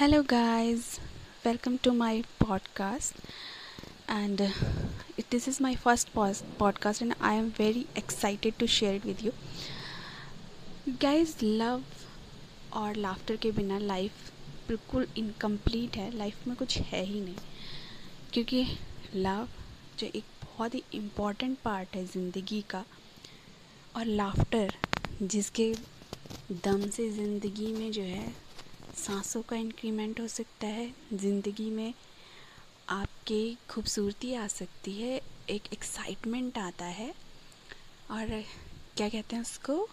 Hello guys welcome to my podcast and it this is my first podcast and I am very excited to share it with you guys love और laughter के बिना life बिल्कुल incomplete है. Life में कुछ है ही नहीं. क्योंकि लव जो एक बहुत ही इंपॉर्टेंट पार्ट है ज़िंदगी का और लाफ्टर जिसके दम से ज़िंदगी में जो है, सांसों का इंक्रीमेंट हो सकता है। ज़िंदगी में आपकी खूबसूरती आ सकती है, एक एक्साइटमेंट आता है। और क्या कहते हैं उसको?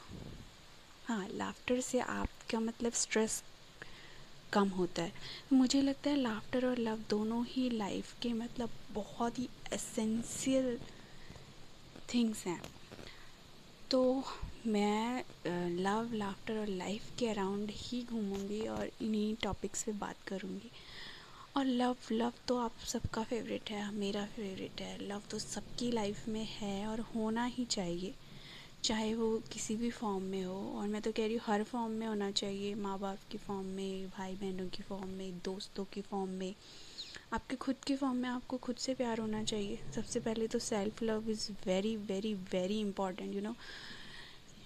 हाँ लाफ्टर से आपका मतलब स्ट्रेस कम होता है। मुझे लगता है लाफ्टर और लव दोनों ही लाइफ के मतलब बहुत ही एसेंशियल थिंग्स हैं। तो मैं लव लाफ्टर और लाइफ के अराउंड ही घूमूँगी और इन्हीं टॉपिक्स पे बात करूँगी। और लव लव तो आप सबका फेवरेट है, मेरा फेवरेट है। लव तो सबकी लाइफ में है और होना ही चाहिए, चाहे वो किसी भी फॉर्म में हो। और मैं तो कह रही हूँ, हर फॉर्म में होना चाहिए माँ बाप की फॉर्म में भाई बहनों की फॉर्म में, दोस्तों की फॉर्म में। आपके खुद के फॉर्म में आपको खुद से प्यार होना चाहिए। सबसे पहले तो self love is very very very important you know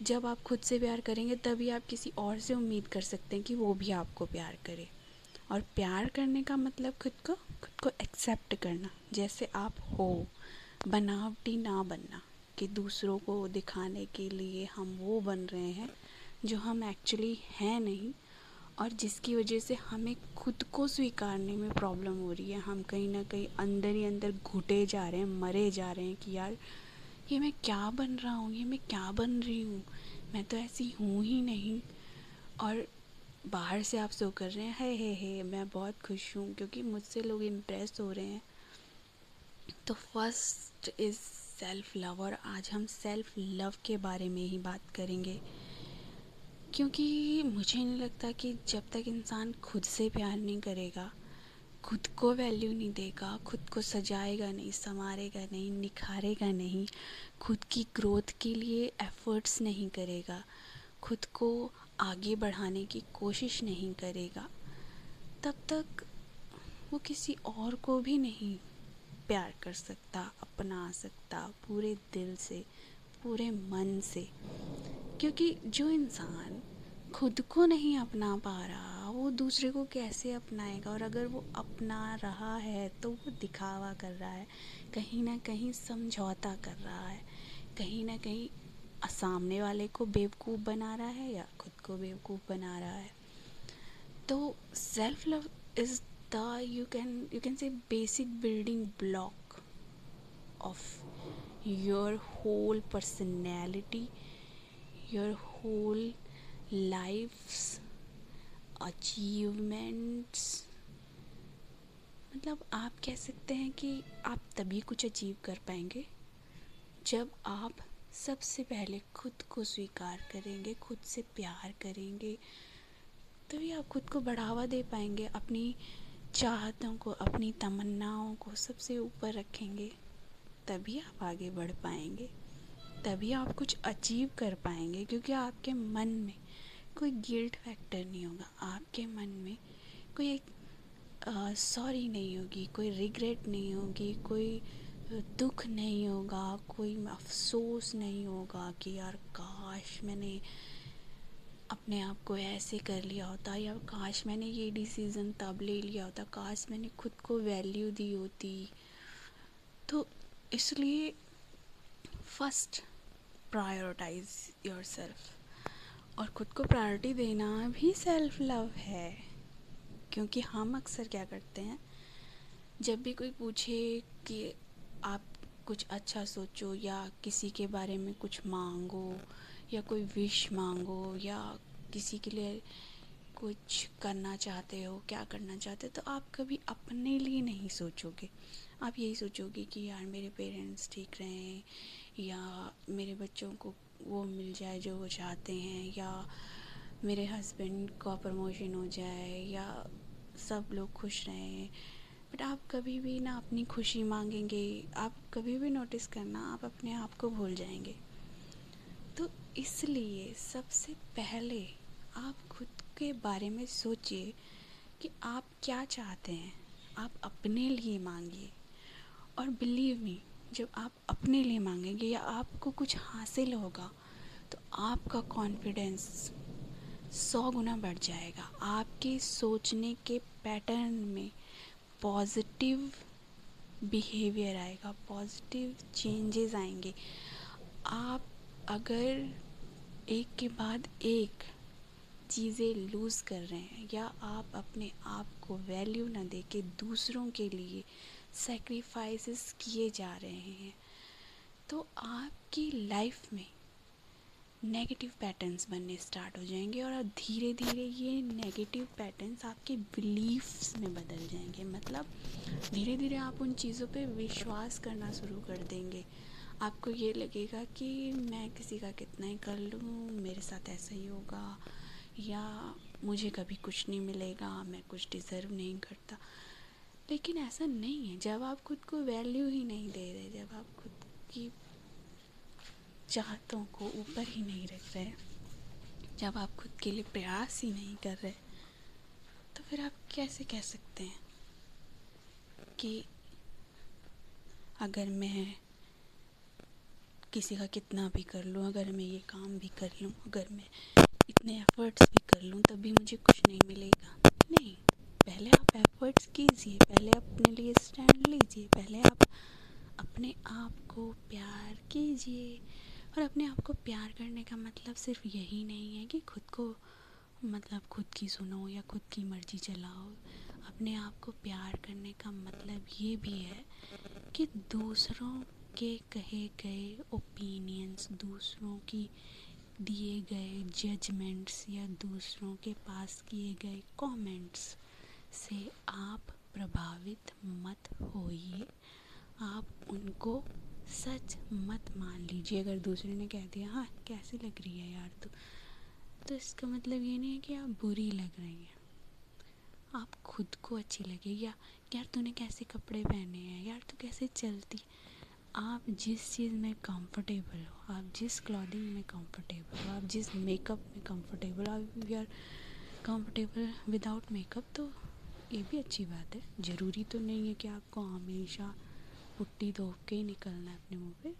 जब आप खुद से प्यार करेंगे, तभी आप किसी और से उम्मीद कर सकते हैं कि वो भी आपको प्यार करे। और प्यार करने का मतलब खुद को खुद को एक्सेप्ट करना, जैसे आप हो, बनावटी ना बनना, कि दूसरों को दिखाने के लिए हम वो बन रहे हैं, जो हम एक्चुअली हैं नहीं, और जिसकी वजह से हमें खुद को स्वीकारने में प्रॉब्लम हो रही है। हम कहीं ना कहीं अंदर ही अंदर घुटे जा रहे हैं, मरे जा रहे हैं कि यार ये मैं क्या बन रहा हूँ, ये मैं क्या बन रही हूँ? मैं तो ऐसी हूँ ही नहीं। और बाहर से आप सो कर रहे हैं हे हे हे मैं बहुत खुश हूँ क्योंकि मुझसे लोग इम्प्रेस हो रहे हैं। तो फ़र्स्ट इज़ सेल्फ लव और आज हम सेल्फ लव के बारे में ही बात करेंगे। क्योंकि मुझे नहीं लगता कि जब तक इंसान खुद से प्यार नहीं करेगा खुद को वैल्यू नहीं देगा, खुद को सजाएगा नहीं, संवारेगा नहीं, निखारेगा नहीं, खुद की ग्रोथ के लिए एफर्ट्स नहीं करेगा, खुद को आगे बढ़ाने की कोशिश नहीं करेगा, तब तक वो किसी और को भी नहीं प्यार कर सकता, अपना सकता, पूरे दिल से, पूरे मन से, क्योंकि जो इंसान खुद को नहीं अपना पा रहा वो दूसरे को कैसे अपनाएगा? और अगर वो अपना रहा है तो वो दिखावा कर रहा है, कहीं ना कहीं समझौता कर रहा है, कहीं ना कहीं सामने वाले को बेवकूफ़ बना रहा है या खुद को बेवकूफ़ बना रहा है। तो self love is the you can you can say basic building block of your whole personality, your whole life's achievements? मतलब आप कह सकते हैं कि आप तभी कुछ अचीव कर पाएँगे, जब आप सबसे पहले खुद को स्वीकार करेंगे, खुद से प्यार करेंगे, तभी आप खुद को बढ़ावा दे पाएँगे, अपनी चाहतों को, अपनी तमन्नाओं को सबसे ऊपर रखेंगे, तभी आप आगे बढ़ पाएँगे, तभी आप कुछ अचीव कर पाएँगे, क्योंकि आपके मन में कोई गिल्ट फैक्टर नहीं होगा। आपके मन में कोई एक सॉरी नहीं होगी, कोई रिग्रेट नहीं होगी, कोई दुख नहीं होगा, कोई अफसोस नहीं होगा कि यार काश मैंने अपने आप को ऐसे कर लिया होता या काश मैंने ये डिसीज़न तब ले लिया होता, काश मैंने खुद को वैल्यू दी होती। तो इसलिए फ़र्स्ट प्रायोरिटाइज योर सेल्फ और खुद को प्रायोरिटी देना भी सेल्फ लव है। क्योंकि हम अक्सर क्या करते हैं, जब भी कोई पूछे कि आप कुछ अच्छा सोचो या किसी के बारे में कुछ मांगो या कोई विश मांगो या किसी के लिए कुछ करना चाहते हो, क्या करना चाहते हो तो आप कभी अपने लिए नहीं सोचोगे। आप यही सोचोगे कि यार मेरे पेरेंट्स ठीक रहें या मेरे बच्चों को वो मिल जाए जो वो चाहते हैं, या मेरे हस्बैंड का प्रमोशन हो जाए, या सब लोग खुश रहें। बट आप कभी भी ना अपनी खुशी मांगेंगे, आप कभी भी नोटिस करना, आप अपने आप को भूल जाएँगे। तो इसलिए सबसे पहले आप खुद के बारे में सोचिए कि आप क्या चाहते हैं। आप अपने लिए मांगिए। और बिलीव मी जब आप अपने लिए मांगेंगे या आपको कुछ हासिल होगा तो आपका कॉन्फिडेंस सौ गुना बढ़ जाएगा। आपके सोचने के पैटर्न में पॉजिटिव बिहेवियर आएगा पॉजिटिव चेंजेस आएँगे। आप अगर एक के बाद एक चीज़ें लूज़ कर रहे हैं या आप अपने आप को वैल्यू ना दे के दूसरों के लिए सेक्रीफाइसेस किए जा रहे हैं। तो आपकी लाइफ में नेगेटिव पैटर्न्स बनने स्टार्ट हो जाएँगे और धीरे धीरे ये नेगेटिव पैटर्न्स आपके बिलीफ्स में बदल जाएँगे। मतलब धीरे धीरे आप उन चीज़ों पे विश्वास करना शुरू कर देंगे। आपको ये लगेगा कि मैं किसी का कितना ही कर लूँ, मेरे साथ ऐसा ही होगा, या मुझे कभी कुछ नहीं मिलेगा, मैं कुछ डिज़र्व नहीं करता। लेकिन ऐसा नहीं है। जब आप खुद को वैल्यू ही नहीं दे रहे, जब आप खुद की चाहतों को ऊपर ही नहीं रख रहे, जब आप खुद के लिए प्रयास ही नहीं कर रहे तो फिर आप कैसे कह सकते हैं कि अगर मैं किसी का कितना भी कर लूँ, अगर मैं ये काम भी कर लूँ, अगर मैं इतने एफ़र्ट्स भी कर लूँ तब भी मुझे कुछ नहीं मिलेगा? नहीं। एफ़र्ट्स कीजिए, पहले अपने लिए स्टैंड लीजिए, पहले आप अपने आप को प्यार कीजिए। और अपने आप को प्यार करने का मतलब सिर्फ़ यही नहीं है कि खुद को मतलब खुद की सुनो या खुद की मर्ज़ी चलाओ। अपने आप को प्यार करने का मतलब ये भी है कि दूसरों के कहे गए ओपिनियंस दूसरों की दिए गए जजमेंट्स या दूसरों के पास किए गए कमेंट्स से आप प्रभावित मत होइए। आप उनको सच मत मान लीजिए। अगर दूसरे ने कह दिया हाँ कैसी लग रही है यार तू? तो इसका मतलब ये नहीं है कि आप बुरी लग रही हैं। आप खुद को अच्छी लगे। या, यार, तूने कैसे कपड़े पहने हैं? यार, तू कैसे चलती? आप जिस चीज़ में कंफर्टेबल हो, आप जिस क्लॉथिंग में कंफर्टेबल हो, आप जिस मेकअप में कंफर्टेबल हो, आप, यार कंफर्टेबल विदाउट मेकअप तो ये भी अच्छी बात है। ज़रूरी तो नहीं है कि आपको हमेशा पुट्टी धो के ही निकलना है अपने मुँह पे।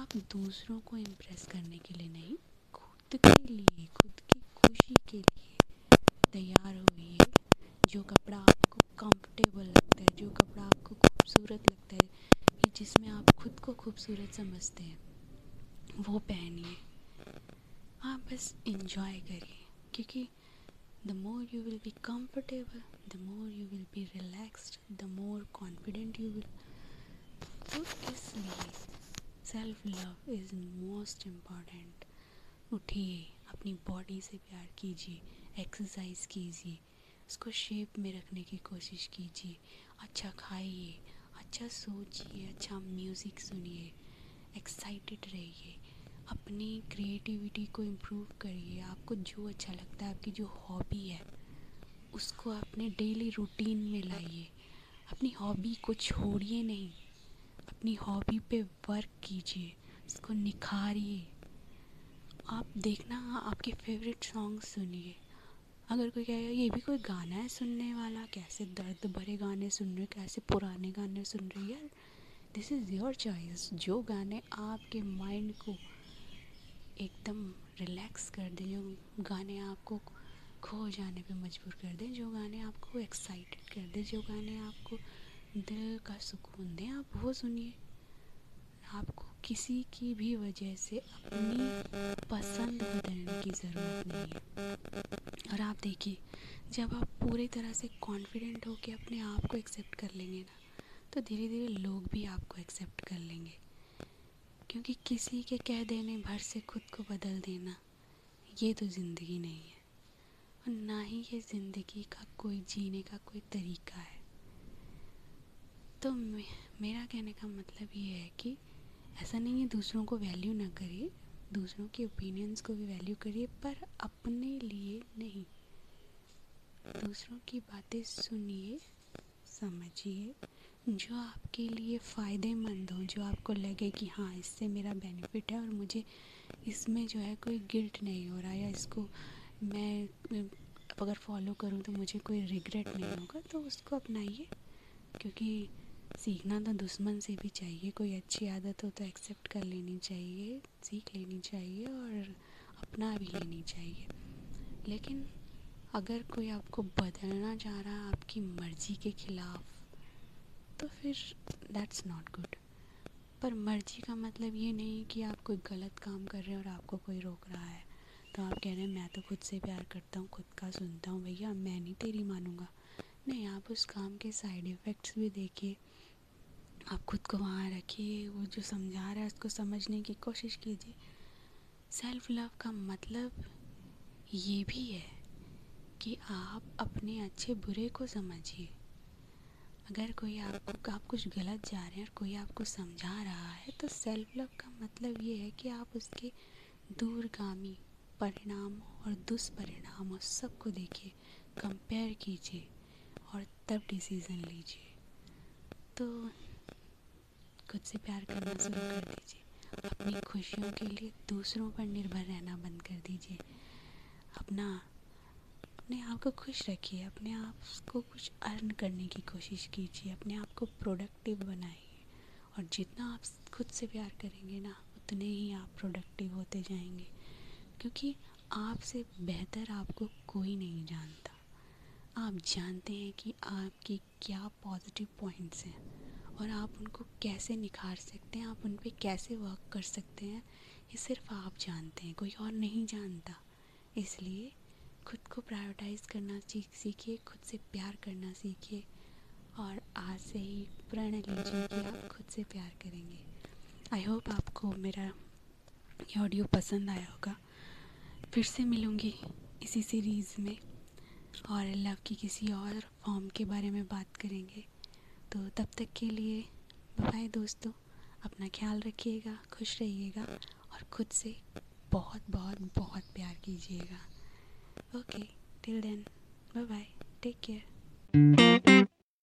आप दूसरों को इम्प्रेस करने के लिए नहीं, खुद के लिए, खुद की खुशी के लिए तैयार हुई जो कपड़ा आपको कंफर्टेबल लगता है, जो कपड़ा आपको खूबसूरत लगता है कि जिसमें आप खुद को खूबसूरत समझते हैं, वो पहनिए। आप बस इंजॉय करिए, क्योंकि the more you will be comfortable the more you will be relaxed the more confident you will तो इसलिए self love is most important उठिए, अपनी बॉडी से प्यार कीजिए एक्सरसाइज कीजिए, उसको शेप में रखने की कोशिश कीजिए। अच्छा खाइए अच्छा सोचिए अच्छा म्यूज़िक सुनिए एक्साइटेड रहिए। अपनी क्रिएटिविटी को इम्प्रूव करिए। आपको जो अच्छा लगता है, आपकी जो हॉबी है, उसको अपने डेली रूटीन में लाइए। अपनी हॉबी को छोड़िए नहीं। अपनी हॉबी पे वर्क कीजिए, उसको निखारिए। आप देखना, आपके फेवरेट सॉन्ग सुनिए। अगर कोई कहेगा, ये भी कोई गाना है सुनने वाला? कैसे दर्द भरे गाने सुन रहे कैसे पुराने गाने सुन रहे यार दिस इज़ योर चॉइस जो गाने आपके माइंड को एकदम रिलैक्स कर दें, जो गाने आपको खो जाने पे मजबूर कर दें, जो गाने आपको एक्साइटेड कर दें, जो गाने आपको दिल का सुकून दें, आप वो सुनिए। आपको किसी की भी वजह से अपनी पसंद बदलने की ज़रूरत नहीं है। और आप देखिए, जब आप पूरी तरह से कॉन्फिडेंट हो के अपने आप को एक्सेप्ट कर लेंगे ना तो धीरे धीरे लोग भी आपको एक्सेप्ट कर लेंगे। क्योंकि किसी के कह देने भर से खुद को बदल देना, ये तो ज़िंदगी नहीं है। और ना ही ये ज़िंदगी का कोई जीने का कोई तरीका है। तो मेरा कहने का मतलब ये है कि ऐसा नहीं है दूसरों को वैल्यू ना करिए, दूसरों के ओपिनियंस को भी वैल्यू करिए, पर अपने लिए नहीं। दूसरों की बातें सुनिए, समझिए जो आपके लिए फ़ायदेमंद हो, जो आपको लगे कि हाँ इससे मेरा बेनिफिट है और मुझे इसमें जो है कोई गिल्ट नहीं हो रहा या इसको मैं अगर फॉलो करूँ तो मुझे कोई रिग्रेट नहीं होगा तो उसको अपनाइए। क्योंकि सीखना तो दुश्मन से भी चाहिए, कोई अच्छी आदत हो तो एक्सेप्ट कर लेनी चाहिए, सीख लेनी चाहिए और अपना भी लेनी चाहिए। लेकिन अगर कोई आपको बदलना चाह रहा है, आपकी मर्ज़ी के ख़िलाफ़ तो फिर दैट्स नॉट गुड पर मर्ज़ी का मतलब ये नहीं कि आप कोई गलत काम कर रहे हैं और आपको कोई रोक रहा है। तो आप कह रहे हैं, मैं तो खुद से प्यार करता हूँ, खुद का सुनता हूँ भैया, मैं नहीं तेरी मानूँगा। नहीं, आप उस काम के साइड इफ़ेक्ट्स भी देखिए। आप खुद को वहाँ रखिए, वो जो समझा रहा है उसको समझने की कोशिश कीजिए। सेल्फ लव का मतलब ये भी है कि आप अपने अच्छे बुरे को समझिए। अगर कोई आपको, आप कुछ गलत जा रहे हैं और कोई आपको समझा रहा है तो सेल्फ लव का मतलब ये है कि आप उसके दूरगामी परिणाम और दुष्परिणाम सबको देखिए कंपेयर कीजिए और तब डिसीज़न लीजिए। तो खुद से प्यार करना शुरू कर दीजिए। अपनी खुशियों के लिए दूसरों पर निर्भर रहना बंद कर दीजिए। अपना अपने आप को खुश रखिए, अपने आप को कुछ अर्न करने की कोशिश कीजिए, अपने आप को प्रोडक्टिव बनाइए। और जितना आप खुद से प्यार करेंगे ना, उतने ही आप प्रोडक्टिव होते जाएँगे। क्योंकि आपसे बेहतर आपको कोई नहीं जानता। आप जानते हैं कि आपकी क्या पॉजिटिव पॉइंट्स हैं और आप उनको कैसे निखार सकते हैं, आप उन पर कैसे वर्क कर सकते हैं, ये सिर्फ़ आप जानते हैं, कोई और नहीं जानता। इसलिए खुद को प्रायोरिटाइज़ करना सीख, सीखिए, खुद से प्यार करना सीखिए और आज से ही प्रण लीजिए कि आप खुद से प्यार करेंगे। आई होप आपको मेरा ये ऑडियो पसंद आया होगा। फिर से मिलूँगी इसी सीरीज़ में और लव की किसी और फॉर्म के बारे में बात करेंगे। तो तब तक के लिए बाय दोस्तों। अपना ख्याल रखिएगा, खुश रहिएगा और खुद से बहुत बहुत बहुत प्यार कीजिएगा। Okay till then bye bye take care